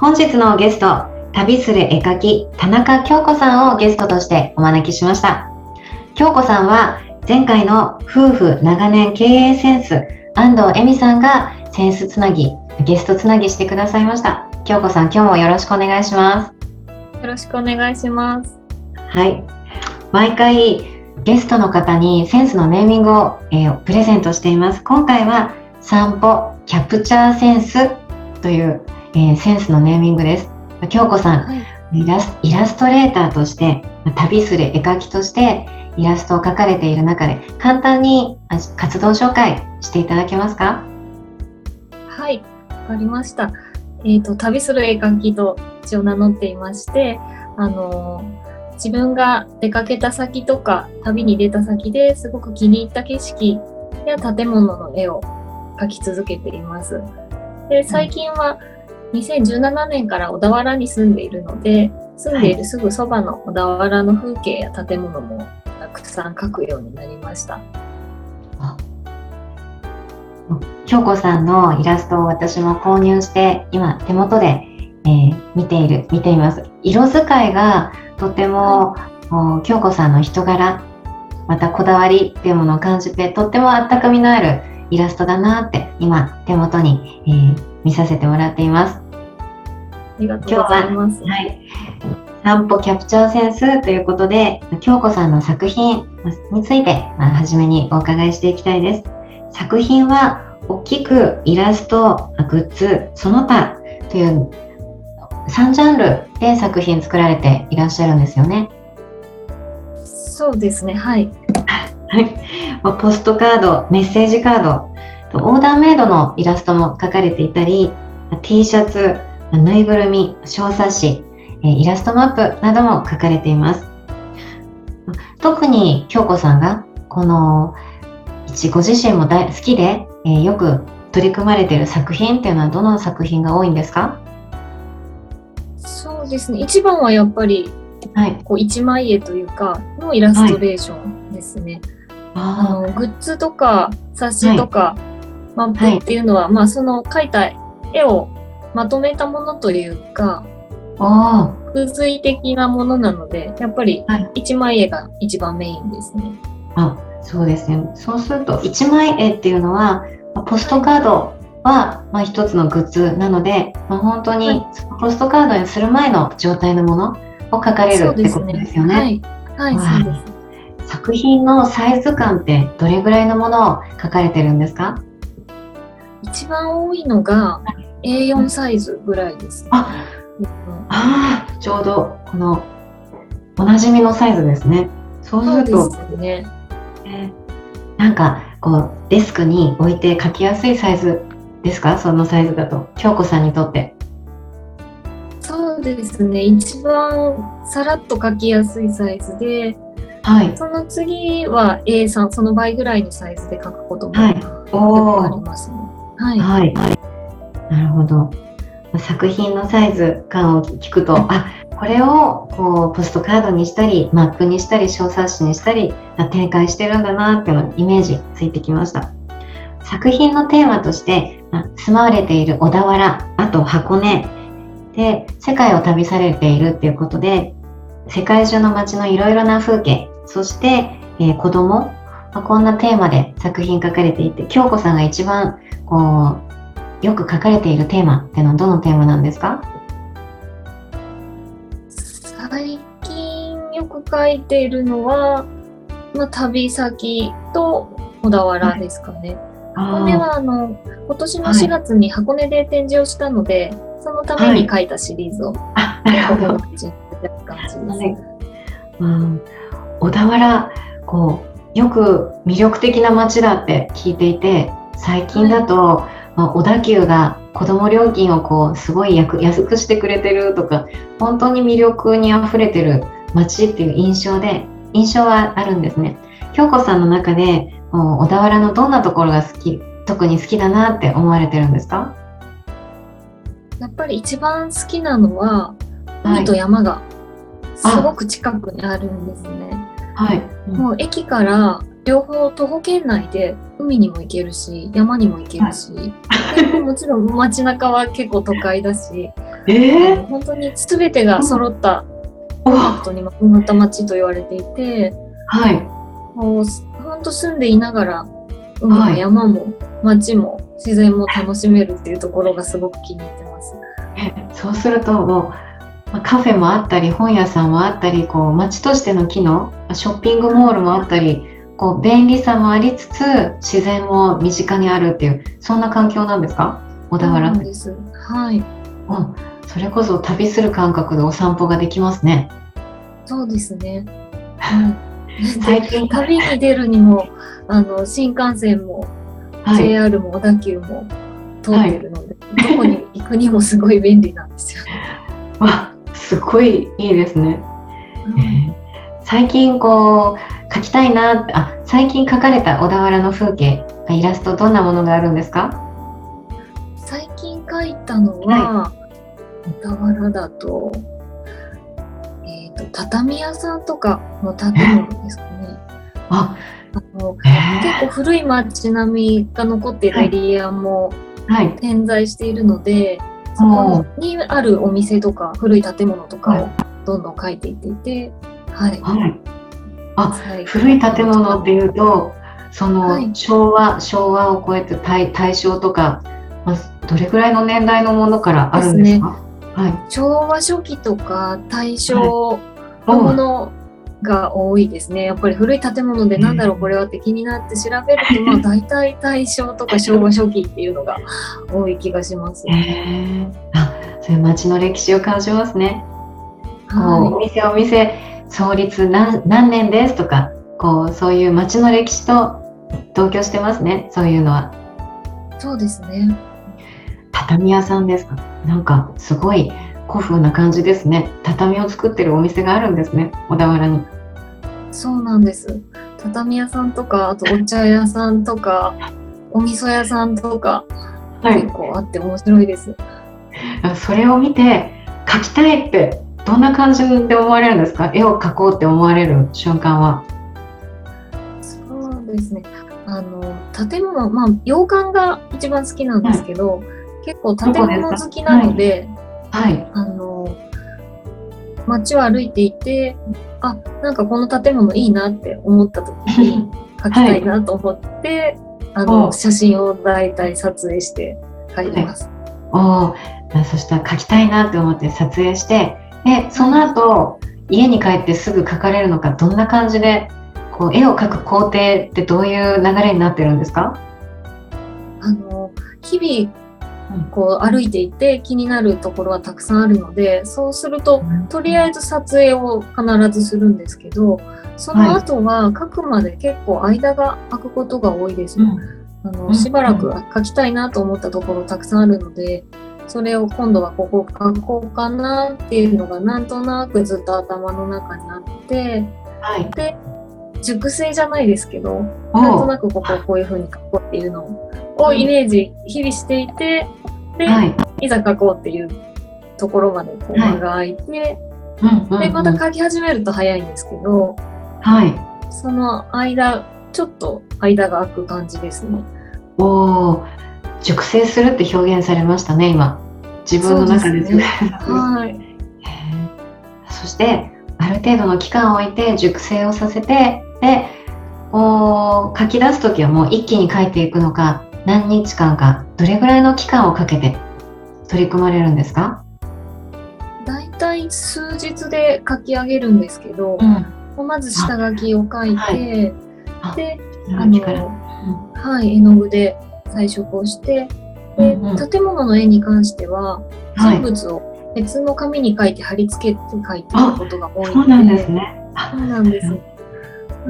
本日のゲスト、旅する絵描き、田中京子さんをゲストとしてお招きしました。京子さんは、前回の夫婦長年経営センス、安藤恵美さんがセンスつなぎ、ゲストつなぎしてくださいました。京子さん、今日もよろしくお願いします。よろしくお願いします。はい。毎回、ゲストの方にセンスのネーミングを、えー、プレゼントしています。今回は、散歩キャプチャーセンスというえー、センスのネーミングです。京子さん、はい、イラスイラストレーターとして、旅する絵描きとしてイラストを描かれている中で、簡単に活動紹介していただけますか？はい、わかりました。えっ、ー、と、旅する絵描きと一応名乗っていまして、あのー、自分が出かけた先とか旅に出た先ですごく気に入った景色や建物の絵を描き続けています。で最近は2017年から小田原に住んでいるので住んでいるすぐそばの小田原の風景や建物もたくさん描くようになりました。京子さんのイラストを私も購入して今手元で、えー、見ている見ています色使いがとても、はい、京子さんの人柄またこだわりっていうものを感じてとってもあったかみのあるイラストだなって今手元に、えー、見させてもらっています。ありがとうございます。はい。散歩キャプチャーセンスということで、京子さんの作品について、まあ、初めにお伺いしていきたいです。作品は大きくイラスト、グッズ、その他という3ジャンルで作品作られていらっしゃるんですよね。そうですね、はい。はい。ポストカード、メッセージカード、オーダーメイドのイラストも描かれていたり、T シャツ、ぬいぐるみ、小冊子、イラストマップなども書かれています。特に京子さんがこのご自身も大好きで、えー、よく取り組まれている作品っていうのはどの作品が多いんですか？そうですね。一番はやっぱり、はい、こう一枚絵というかのイラストレーションですね。はい、あのグッズとか冊子とか、はい。マップっていうのは、はい、まあその描いた絵をまとめたものというか、あ風水的なものなので、やっぱり一枚絵が一番メインですね。あ、そうですね。そうすると一枚絵っていうのは、ポストカードは、まあ、一つのグッズなので、まあ、本当にポストカードにする前の状態のものを描かれるってことですよね。はい、はい、そうです。作品のサイズ感ってどれぐらいのものを描かれてるんですか？一番多いのが A4 サイズぐらいです、ね、ああちょうどこのおなじみのサイズですね。そうすると、ね。えー、なんかこうデスクに置いて書きやすいサイズですか？そのサイズだと。京子さんにとって。そうですね。一番さらっと書きやすいサイズで、はい、その次は A3 その倍ぐらいのサイズで書くことも、はい、ありますね。はい、はい、なるほど。作品のサイズ感を聞くとあこれをこうポストカードにしたりマップにしたり小冊子にしたり展開してるんだなっていうのイメージついてきました。作品のテーマとして住まわれている小田原あと箱根で世界を旅されているっていうことで世界中の街のいろいろな風景そして、えー、子供、まあ、こんなテーマで作品書かれていて京子さんが一番こうよく書かれているテーマってのはどのテーマなんですか？よく書いているのは、まあ、旅先と小田原ですかね。箱根はあの今年の4月に箱根で展示をしたので、そのために書いたシリーズを、あ、なるほど。感じです。小田原こうよく魅力的な街だって聞いていて最近だと、まあ、小田急が子ども料金をこうすごい安安くしてくれてるとか本当に魅力にあふれてる街っていう印象で印象はあるんですね。京子さんの中で小田原のどんなところが好き特に好きだなって思われてるんですか？やっぱり一番好きなのははい海と山がすごく近くにあるんですね。はい、もう駅から両方徒歩圏内で海にも行けるし山にも行けるし、でもちろん街中は結構都会だし、えー、本当に全てが揃ったおコンパクトにまとまった街と言われていて、はい。もう本当住んでいながら海も山も街も自然も楽しめるっていうところがすごく気に入ってます。えそうするともうまあカフェもあったり本屋さんもあったりこう街としての機能ショッピングモールもあったりこう便利さもありつつ自然も身近にあるっていうそんな環境なんですか？小田原です。はい。うん、それこそ旅する感覚でお散歩ができますね。そうですね。はい。最近。旅に出るにもあの新幹線もはい。JR も小田急も通ってるので、どこに行くにもすごい便利なんですよ。ね。わすごいいいですね、えー最近こう描きたいなってあ最近描かれた小田原の風景イラストどんなものがあるんですか？最近書いたのは、小田原だと,、えー、と畳屋さんとかの建物ですかね。ああのえ結構古い街並みが残っているエリアもーはい。点在しているので、そこにあるお店とか古い建物とかをどんどん書いていっていて、はい。はいあはい。古い建物っていうとその、はい。昭和昭和を超えて大大正とか、まあ、どれぐらいの年代のものからあるんですか？はい。昭和初期とか大正のおものが多いですね。やっぱり古い建物でなんだろうこれはって気になって調べると、まあ大体大正とか昭和初期っていうのが多い気がします。へえあそういう街の歴史を感じますね。こうおは店お店創立何何年です？とかこうそういう街の歴史と同居してますねそういうのは。い。そうですね。畳屋さんですか？なんかすごい古風な感じですね。畳を作ってるお店があるんですね小田原に。そうなんです。畳屋さんとか、あとお茶屋さんとか、お味噌屋さんとか、はい結構あって面白いです。それを見て描きたいってどんな感じで思われるんですか？絵を描こうって思われる瞬間は。そうですね。あの建物、まあ洋館が一番好きなんですけど、結構建物好きなので、はい。あの街を歩いていて、あなんかこの建物いいなって思った時に描きたいなと思って、あおの写真を大体撮影して描いてます。おお、そしたら描きたいなって思って撮影して、でその後家に帰ってすぐ描かれるのかどんな感じでこう絵を描く工程ってどういう流れになってるんですか？あの日々うんこう歩いていて気になるところはたくさんあるのでそうするととりあえず撮影を必ずするんですけどその後は描くまで結構間が空くことが多いです、うん。あのうんしばらく描きたいなと思ったところたくさんあるのでそれを今度はここ描こうかなっていうのがなんとなくずっと頭の中にあってはい。で熟成じゃないですけどなんとなくここをこういう風に描こうっていうのをイメージ日々していてで、はい。いざ描こうっていうところまでこうはい間が空いて、うんうんうんでまた描き始めると早いんですけどはい。その間ちょっと間が空く感じですね。おお、熟成するって表現されましたね今。自分の中です熟成する。はい、そしてある程度の期間を置いて熟成をさせてでこう書き出す時はもう一気に書いていくのか何日間かどれぐらいの期間をかけて取り組まれるんですか？だいたい体数日で書き上げるんですけど、うん。まず下書きを書いて、はいあで、ああの、はい、絵の具で彩色をして、で、うんうん建物の絵に関しては、はい人物を別の紙に書いて貼り付けて書いていることが多いので、そうなんですね。そうなんです。うん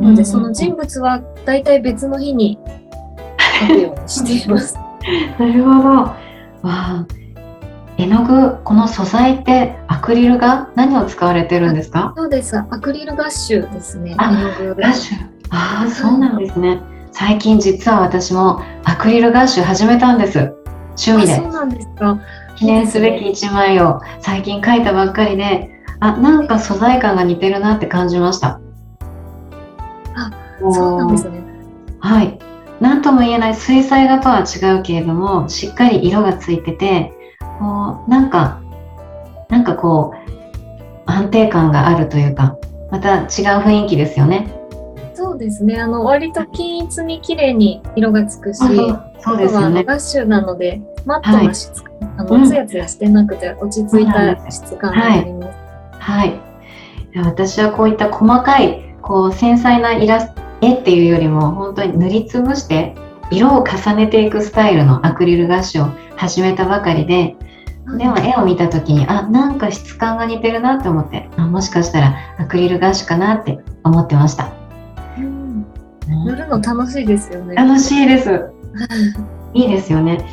なので、その人物は大体別の日に書くようにしています。なるほど。わあ。絵の具、この素材ってアクリルが何を使われてるんですか？そうです。アクリルガッシュですね。あ絵の具。ガッシュ。ああ、そうなんですね。最近実は私もアクリルガッシュ始めたんです。趣味であそう。なんですか。記念すべき一枚を最近描いたばっかりで、あ、なんか素材感が似てるなって感じました。あそうなんですね。はい。なんとも言えない水彩画とは違うけれども、しっかり色がついてて、こう、なんか、なんかこう、安定感があるというか、また違う雰囲気ですよね。そうですね。あの、割と均一に綺麗に色がつくし、そうですよね。ガッシュなので、マットな質感、あうんの、ツヤツヤしてなくて落ち着いた質感があります。はい。私はこうい。った細かい、こう、繊細なイラスト、絵ってい。うよりも、本当に塗りつぶして、色を重ねてい。くスタイルのアクリルガッシュを始めたばかりで、でも絵を見た時に、あ、なんか質感が似てるなって思って、あもしかしたらアクリルガッシュかなって思ってました。うん塗るの楽しいですよね。楽しいです。いいですよね。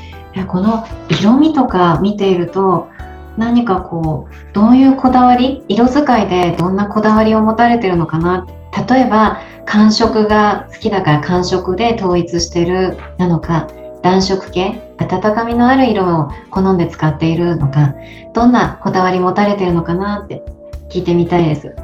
この色味とか見ていると、何かこう、どういうこだわり色使いでどんなこだわりを持たれてるのかな例えば、寒色が好きだから寒色で統一してるなのか、暖色系、温かみのある色を好んで使っているのか、どんなこだわり持たれてるのかなって聞いてみたいです。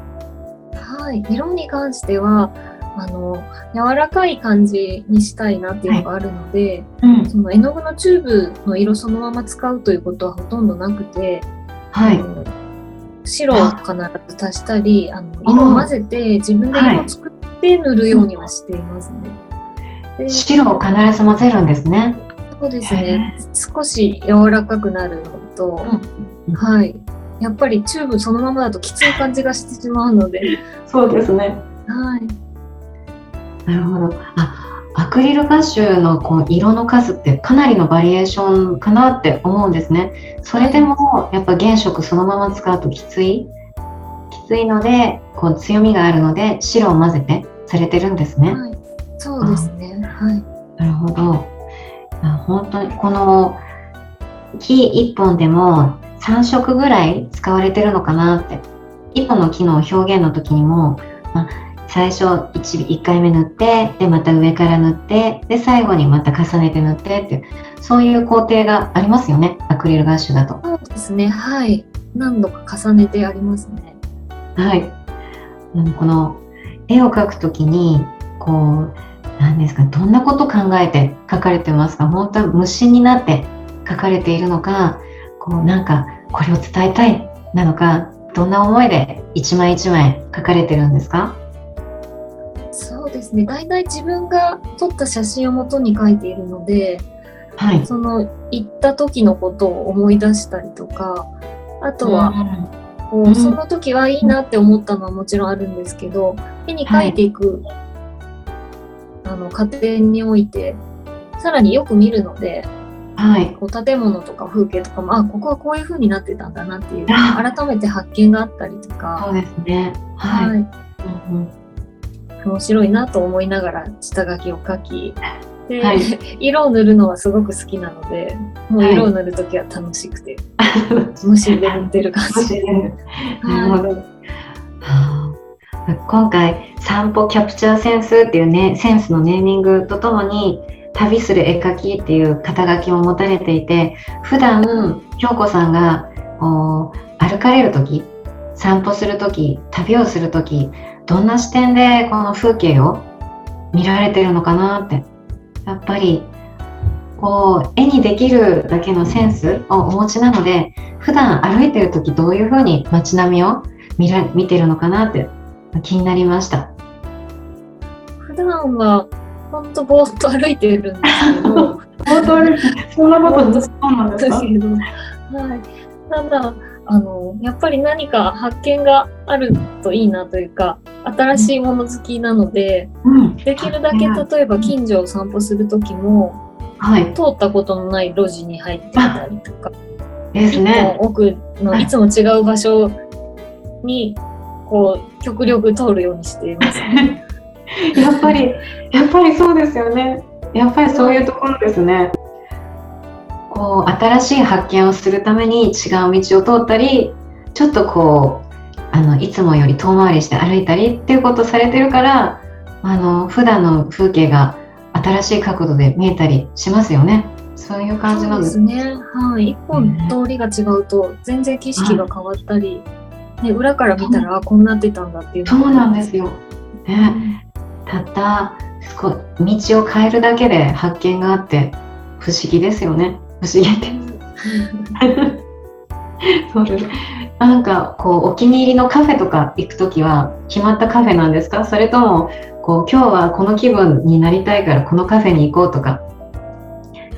はい、色に関してはあの柔らかい感じにしたいなっていうのがあるので、うん。その絵の具のチューブの色そのまま使うということはほとんどなくて、はい。あの白を必ず足したりあの色を混ぜて自分で色を作って塗るようにはしていますね。で白を必ず混ぜるんですね。そうですね少し柔らかくなるのと、うんはいやっぱりチューブそのままだときつい感じがしてしまうので、そうですね。はい、なるほど。あ、アクリルガッシュのこう色の数ってかなりのバリエーションかなって思うんですね。それでもやっぱ原色そのまま使うときつい？きついので、こう強みがあるので白を混ぜてされてるんですね。はい、そうですね。はい。なるほど。あ本当にこの木一本でも3色ぐらい使われてるのかなって。一本の木の表現の時にも、まあ最初 1, 1回目塗って、でまた上から塗って、で最後にまた重ねて塗ってっていう、そういう工程がありますよね、アクリルガッシュだと。そうですね。はい。何度か重ねてありますね。はい。うんこの絵を描くときに、こう、何ですか、どんなこと考えて描かれてますか？本当は無心になって描かれているのか、こう、なんか、これを伝えたいなのか、どんな思いで一枚一枚描かれてるんですか？ですね。大体自分が撮った写真をもとに描いているので、はい。その行った時のことを思い出したりとか、あとは、こううんその時はいいなって思ったのはもちろんあるんですけど、絵に描いていく、あの過程において、さらによく見るので、はい。こう建物とか風景とかも、あ、ここはこういう風になってたんだなっていう、あ改めて発見があったりとそか、うですね。はい。はい、うんうん面白いなと思いながら下書きを描き、で、はい色を塗るのはすごく好きなので、もうはい色を塗るときは楽しくて、無心で塗ってる感じで。なるほど。はあ今回、散歩キャプチャーセンスっていうね、センスのネーミングとともに、旅する絵描きっていう肩書きを持たれていて、普段、京子さんが歩かれるとき、散歩するとき、旅をするとき、どんな視点でこの風景を見られてるのかなって。やっぱり、こう、絵にできるだけのセンスをお持ちなので、普段歩いてる時どういう風に街並みを見ら見てるのかなって気になりました。普段は、ほんとぼーっと歩いてるんですけど、本当にそんなこと そうなんだけど、はい。ただ、あのやっぱり何か発見があるといいなというか新しいもの好きなので、うん、できるだけ例えば近所を散歩する時もはい、通ったことのない路地に入ってみたりとかですね。奥のいつも違う場所にこう極力通るようにしています、ね。やっぱり、やっぱりそうですよね。やっぱりそういうところですね。こう新しい発見をするために違う道を通ったり、ちょっとこうあのいつもより遠回りして歩いたりっていうことをされてるから、あの普段の風景が新しい角度で見えたりしますよね。そういう感じなんです。ね。はい。一本通りが違うと全然景色が変わったり、ね、裏から見たらあこうなってたんだっていう。そうなんですよ。ね、たったこう道を変えるだけで発見があって不思議ですよね。不思議って。そうです。なんかこうお気に入りのカフェとか行くときは決まったカフェなんですか？それともこう今日はこの気分になりたいからこのカフェに行こうとか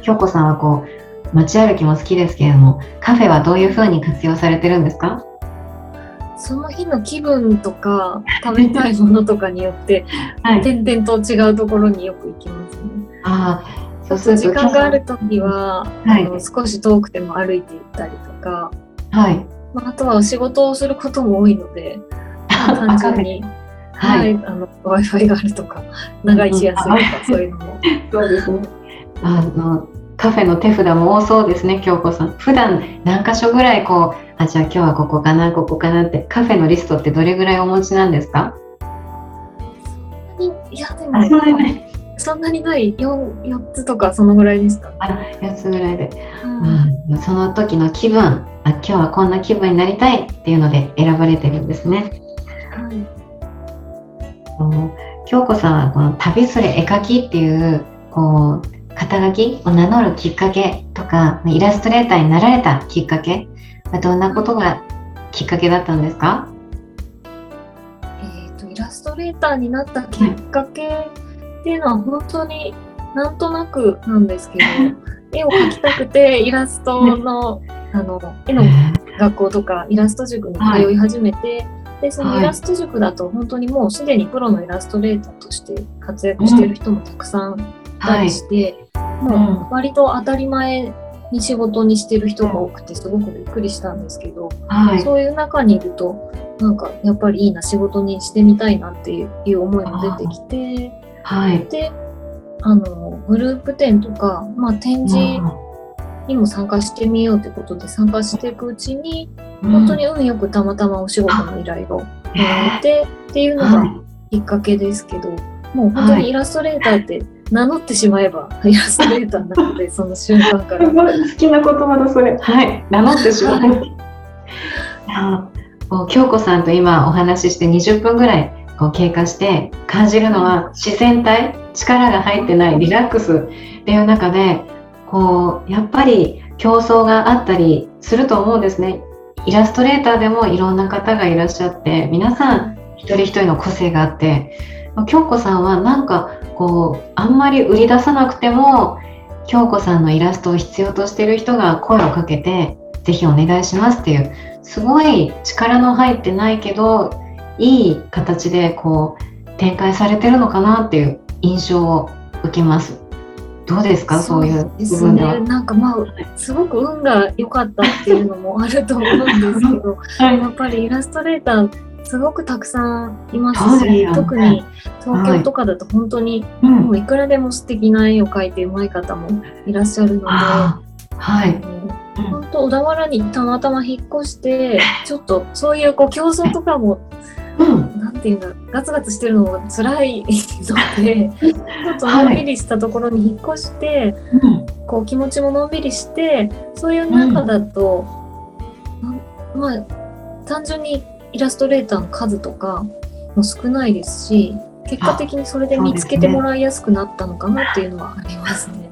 京子さんはこう街歩きも好きですけれどもカフェはどういうふうに活用されてるんですか？その日の気分とか食べたいものとかによって、はい点々と違うところによく行きますね。ああそうすると時間がある時は、はいあの少し遠くても歩いて行ったりとか、はいまあ、あとは仕事をすることも多いので、ま あ単純に、ははいい、あの Wi-Fi があるとか、長居しやすいとか、そういうのも。そうですね。あのカフェの手札も多そうですね、京子さん。普段何箇所ぐらいこう、あ、じゃあ今日はここかな、ここかなって、カフェのリストってどれぐらいお持ちなんですか？いや、であ、そんなにも。そんなにない、4, 4つとか、そのぐらいですか？ね。あ、4つぐらいで。うんうん、その時の気分、あ、今日はこんな気分になりたいっていうので選ばれてるんですね。はい京子さんはこの旅する絵描きっていうこう肩書きを名乗るきっかけとかイラストレーターになられたきっかけはどんなことがきっかけだったんですか？えー、とイラストレーターになったきっかけっていうのは本当になんとなくなんですけど 絵を描きたくてイラストのあの絵の学校とかイラスト塾に通い始めて、でそのイラスト塾だと本当にもうすでにプロのイラストレーターとして活躍している人もたくさんいたはいりして、もう割と当たり前に仕事にしてる人が多くてすごくびっくりしたんですけど、はい。そういう中にいるとなんかやっぱりいいな仕事にしてみたいなっていう思いも出てきてはい。であのグループ展とか、まあ、展示にも参加してみようということで参加していくうちに本当に運よくたまたまお仕事の依頼をもらえてっていうのがきっかけですけどもう本当にイラストレーターって名乗ってしまえばイラストレーターなので その瞬間から。好きな言葉だそれ。はい、名乗ってしまう。あこう京子さんと今お話しして20分ぐらいこう経過して感じるのは自然体力が入ってないリラックスっていう中でこうやっぱり競争があったりすると思うんですね。イラストレーターでもいろんな方がいらっしゃって皆さん一人一人の個性があって京子さんはなんかこうあんまり売り出さなくても京子さんのイラストを必要としてる人が声をかけてぜひお願いしますっていうすごい力の入ってないけどいい形でこう展開されてるのかなっていう印象を受けます。どうですか？そういう部分では。ね。なんかまあすごく運が良かったっていうのもあると思うんですけど、はいやっぱりイラストレーターすごくたくさんいますし、ね特に東京とかだと本当にうんもういくらでも素敵な絵を描いてうまい方もいらっしゃるので、はい。うん本当小田原にたまたま引っ越してちょっとそういうこう競争とかもうん。なんていうんだガツガツしてるのが辛いのでちょっとのんびりしたところに引っ越して、うん。こう気持ちものんびりしてそういう中だと、なんまあ単純にイラストレーターの数とかも少ないですし結果的にそれで見つけてもらいやすくなったのかなっていうのはありますね。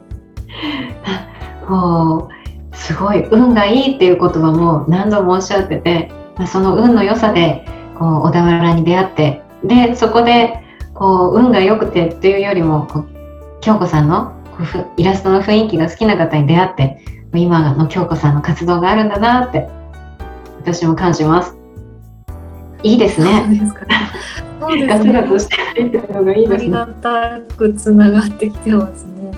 こうすごい運がいいっていう言葉も何度もおっしゃってて、まあその運の良さでこう小田原に出会ってでそこでこう運が良くてっていうよりもこう京子さんのイラストの雰囲気が好きな方に出会って今の京子さんの活動があるんだなって私も感じます。いいですそうね。ですかね。そうでガすね。ツガツしてないっていうのがいいあですね。りがたくつながってきてますね。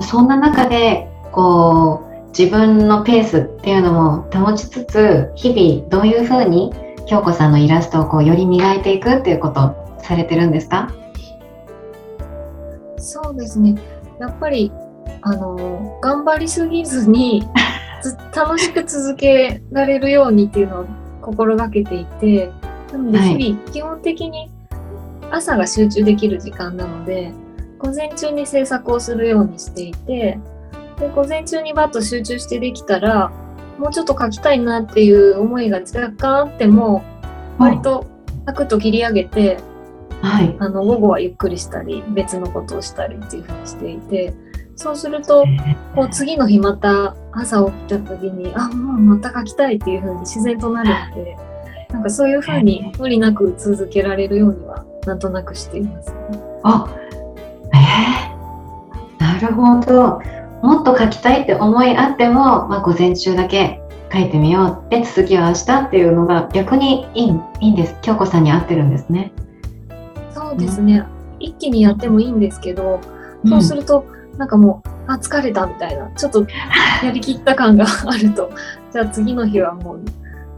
そんな中でこう自分のペースっていうのも保ちつつ日々どういうふうに京子さんのイラストをこうより磨いていくっていうことをされてるんですか？そうですね。やっぱり、あの、頑張りすぎずに、ず 楽しく続けられるようにっていうのを心がけていて、なのではい日々、基本的に朝が集中できる時間なので、午前中に制作をするようにしていて、で午前中にバッと集中してできたら、もうちょっと書きたいなっていう思いが若干あっても、割とサクッと切り上げて、はい。あの午後はゆっくりしたり別のことをしたりっていうふうにしていてそうするとこう次の日また朝起きた時にあもうまた書きたいっていうふうに自然となるのでなんかそういうふうに無理なく続けられるようにはなんとなくしています、ね。あ、えー、なるほど。もっと書きたいって思いあっても、まあ、午前中だけ書いてみようで続きは明日っていうのが逆にいいいいんです。京子さんに合ってるんですね。そうですね、一気にやってもいいんですけどそうするとなんかもうあ疲れたみたいなちょっとやりきった感が あるとじゃあ次の日はもう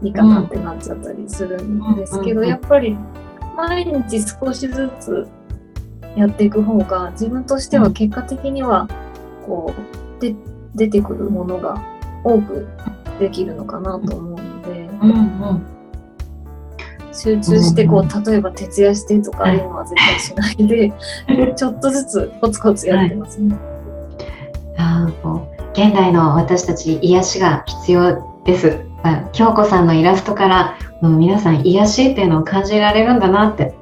いいかなってなっちゃったりするんですけど、うんやっぱり毎日少しずつやっていく方が自分としては結果的にはこうで出てくるものが多くできるのかなと思うので。うんうん。集中してこう例えば徹夜してとかいうのは絶対しないで ちょっとずつコツコツやってますね。あーこう現代の私たち癒しが必要です。あ京子さんのイラストから皆さん癒しっていうのを感じられるんだなって。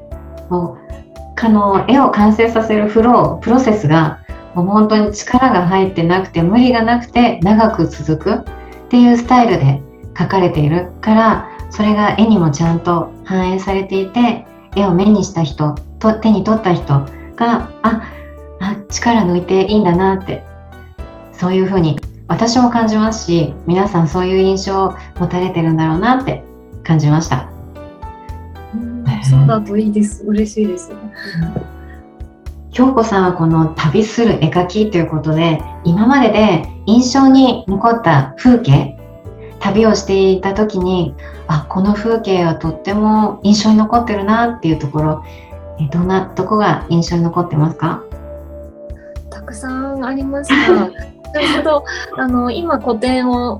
もうかの絵を完成させるフロープロセスがもう本当に力が入ってなくて無理がなくて長く続くっていうスタイルで描かれているからそれが絵にもちゃんと反映されていて絵を目にした人と手に取った人がああ力抜いていいんだなってそういうふうに私も感じますし皆さんそういう印象を持たれてるんだろうなって感じました。そうだといいです。嬉しいです。京子さんはこの旅する絵描きということで今までで印象に残った風景旅をしていた時にあこの風景はとっても印象に残ってるなっていうところえどんなとこが印象に残ってますか？たくさんありますが、ちょうどあの今個展を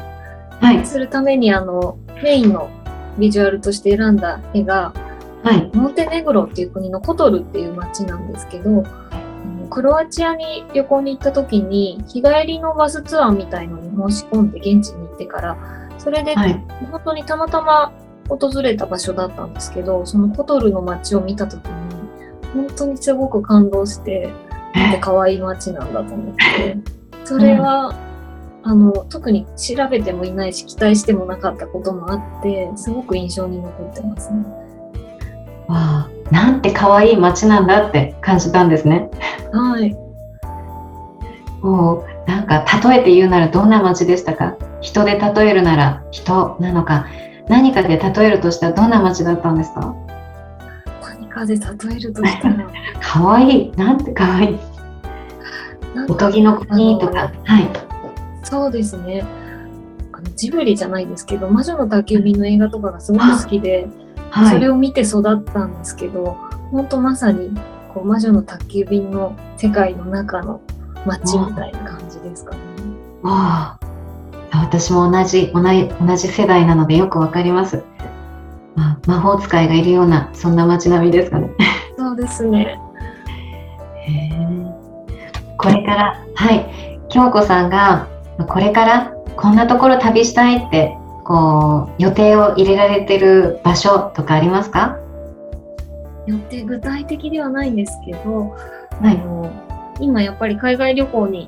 はい。するためにあのメインのビジュアルとして選んだ絵がはい。モンテネグロっていう国のコトルっていう街なんですけど、クロアチアに旅行に行った時に日帰りのバスツアーみたいのに申し込んで現地に行ってからそれではい。本当にたまたま訪れた場所だったんですけどそのコトルの街を見た時に本当にすごく感動してなんて可愛い街なんだと思ってそれは、あの特に調べてもいないし期待してもなかったこともあってすごく印象に残ってますね。わあなんて可愛い街なんだって感じたんですね。はい。もうなんか例えて言うならどんな街でしたか？人で例えるなら人なのか？何かで例えるとしたらどんな街だったんですか？何かで例えるとしたら。可愛い。なんて可愛い。おとぎの国とか。はい。そうですね。ジブリじゃないですけど「魔女の宅急便」の映画とかがすごく好きで、はい。それを見て育ったんですけど本当まさにこう魔女の宅急便の世界の中の街みたいな感じですかね。わあ。私も同じ同じ同じ世代なのでよくわかります、まあ、魔法使いがいるようなそんな街並みですかね。そうですね。これからはい。京子さんがこれからこんなところ旅したいってこう予定を入れられてる場所とかありますか？予定具体的ではないんですけど、はい。あの今やっぱり海外旅行に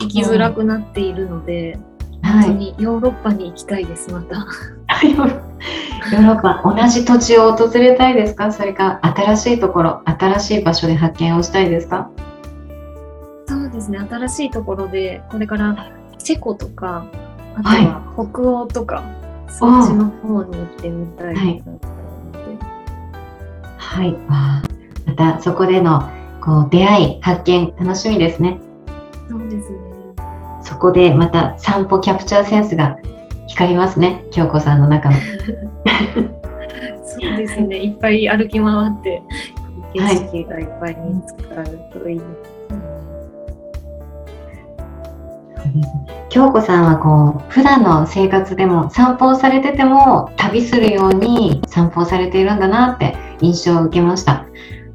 行きづらくなっているので、本当はいにヨーロッパに行きたいですまた。ヨーロッパ同じ土地を訪れたいですか？それか新しいところ新しい場所で発見をしたいですか？そうですね新しいところでこれからチェコとかあとは北欧とか、そっちの方に行ってみたいなと思って。はい。わあまたそこでのこう出会い、発見、楽しみですね。そうですね。そこでまた散歩キャプチャーセンスが光りますね。京子さんの中の。そうですね。いっぱい歩き回って、景色がいっぱい見つかるといいですね。京子さんはこう普段の生活でも散歩をされてても旅するように散歩をされているんだなって印象を受けました。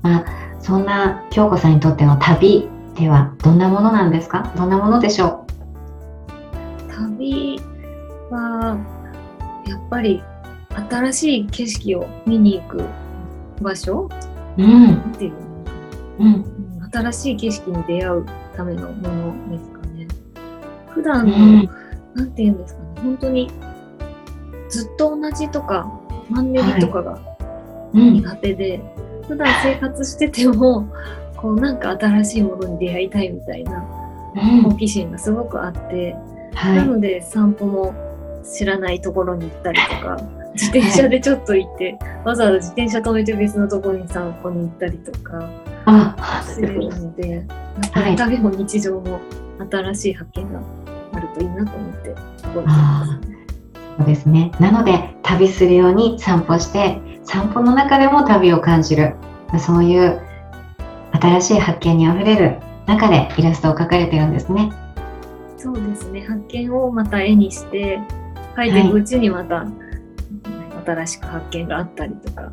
まあ、そんな京子さんにとっての旅ではどんなものなんですか？どんなものでしょ旅は、やっぱり新しい景色を見に行く場所？ううん。なんていううん。な新しい景色に出会うためのものですか？ね。普段の、うん。なんていうんですかね、本当にずっと同じとか、マンネリとかがうん。苦手で、普段生活してても、こうなんか新しいものに出会いたいみたいな好奇心がすごくあって、は。ないので散歩も知らないところに行ったりとか、自転車でちょっと行って、わざわざ自転車止めて別のところに散歩に行ったりとかあ、するので、やっぱり旅も日常も新しい発見があるといいなと思って動いてます。そうですね。なので旅するように散歩して、散歩の中でも旅を感じる。そういう新しい発見にあふれる中でイラストを描かれてるんですね。そうですね。発見をまた絵にして、描いていくうちにまた、新しく発見があったりとか、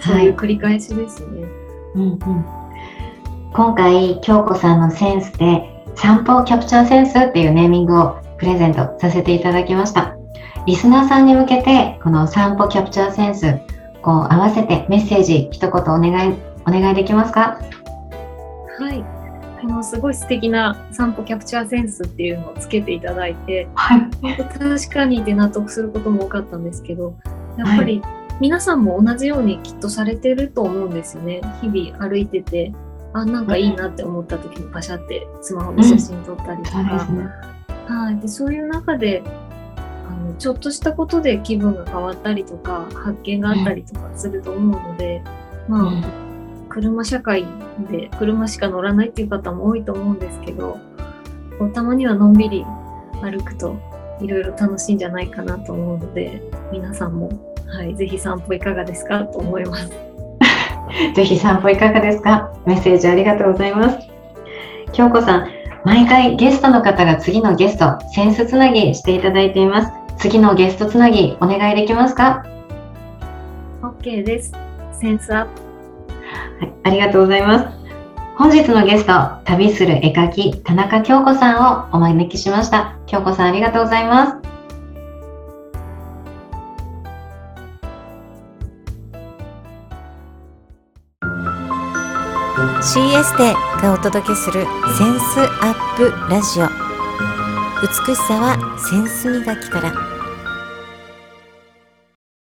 そういう繰り返しですね。うんうん、今回京子さんのセンスで散歩キャプチャーセンスっていうネーミングをプレゼントさせていただきました。リスナーさんに向けてこの散歩キャプチャーセンスこう合わせてメッセージ一言お願いお願いできますか？はい。このすごい素敵な散歩キャプチャーセンスっていうのをつけていただいて、はい。確かにって納得することも多かったんですけど、やっぱり皆さんも同じようにきっとされてると思うんですよね。日々歩いてて、あ、なんかいいなって思った時にパシャってスマホで写真撮ったりとか、そうですね。はい、でそういう中であのちょっとしたことで気分が変わったりとか発見があったりとかすると思うので、まあ、車社会で車しか乗らないっていう方も多いと思うんですけどこうたまにはのんびり歩くといろいろ楽しいんじゃないかなと思うので皆さんも、はい、ぜひ散歩いかがですかと思います。ぜひ散歩いかがですか？メッセージありがとうございます京子さん毎回ゲストの方が次のゲストセンスつなぎしていただいています次のゲストつなぎお願いできますか？OK です。センスアップはい、ありがとうございます。本日のゲスト、旅する絵描き、田中京子さんをお招きしました。京子さん、ありがとうございます。CS でがお届けするセンスアップラジオ。美しさはセンス磨きから。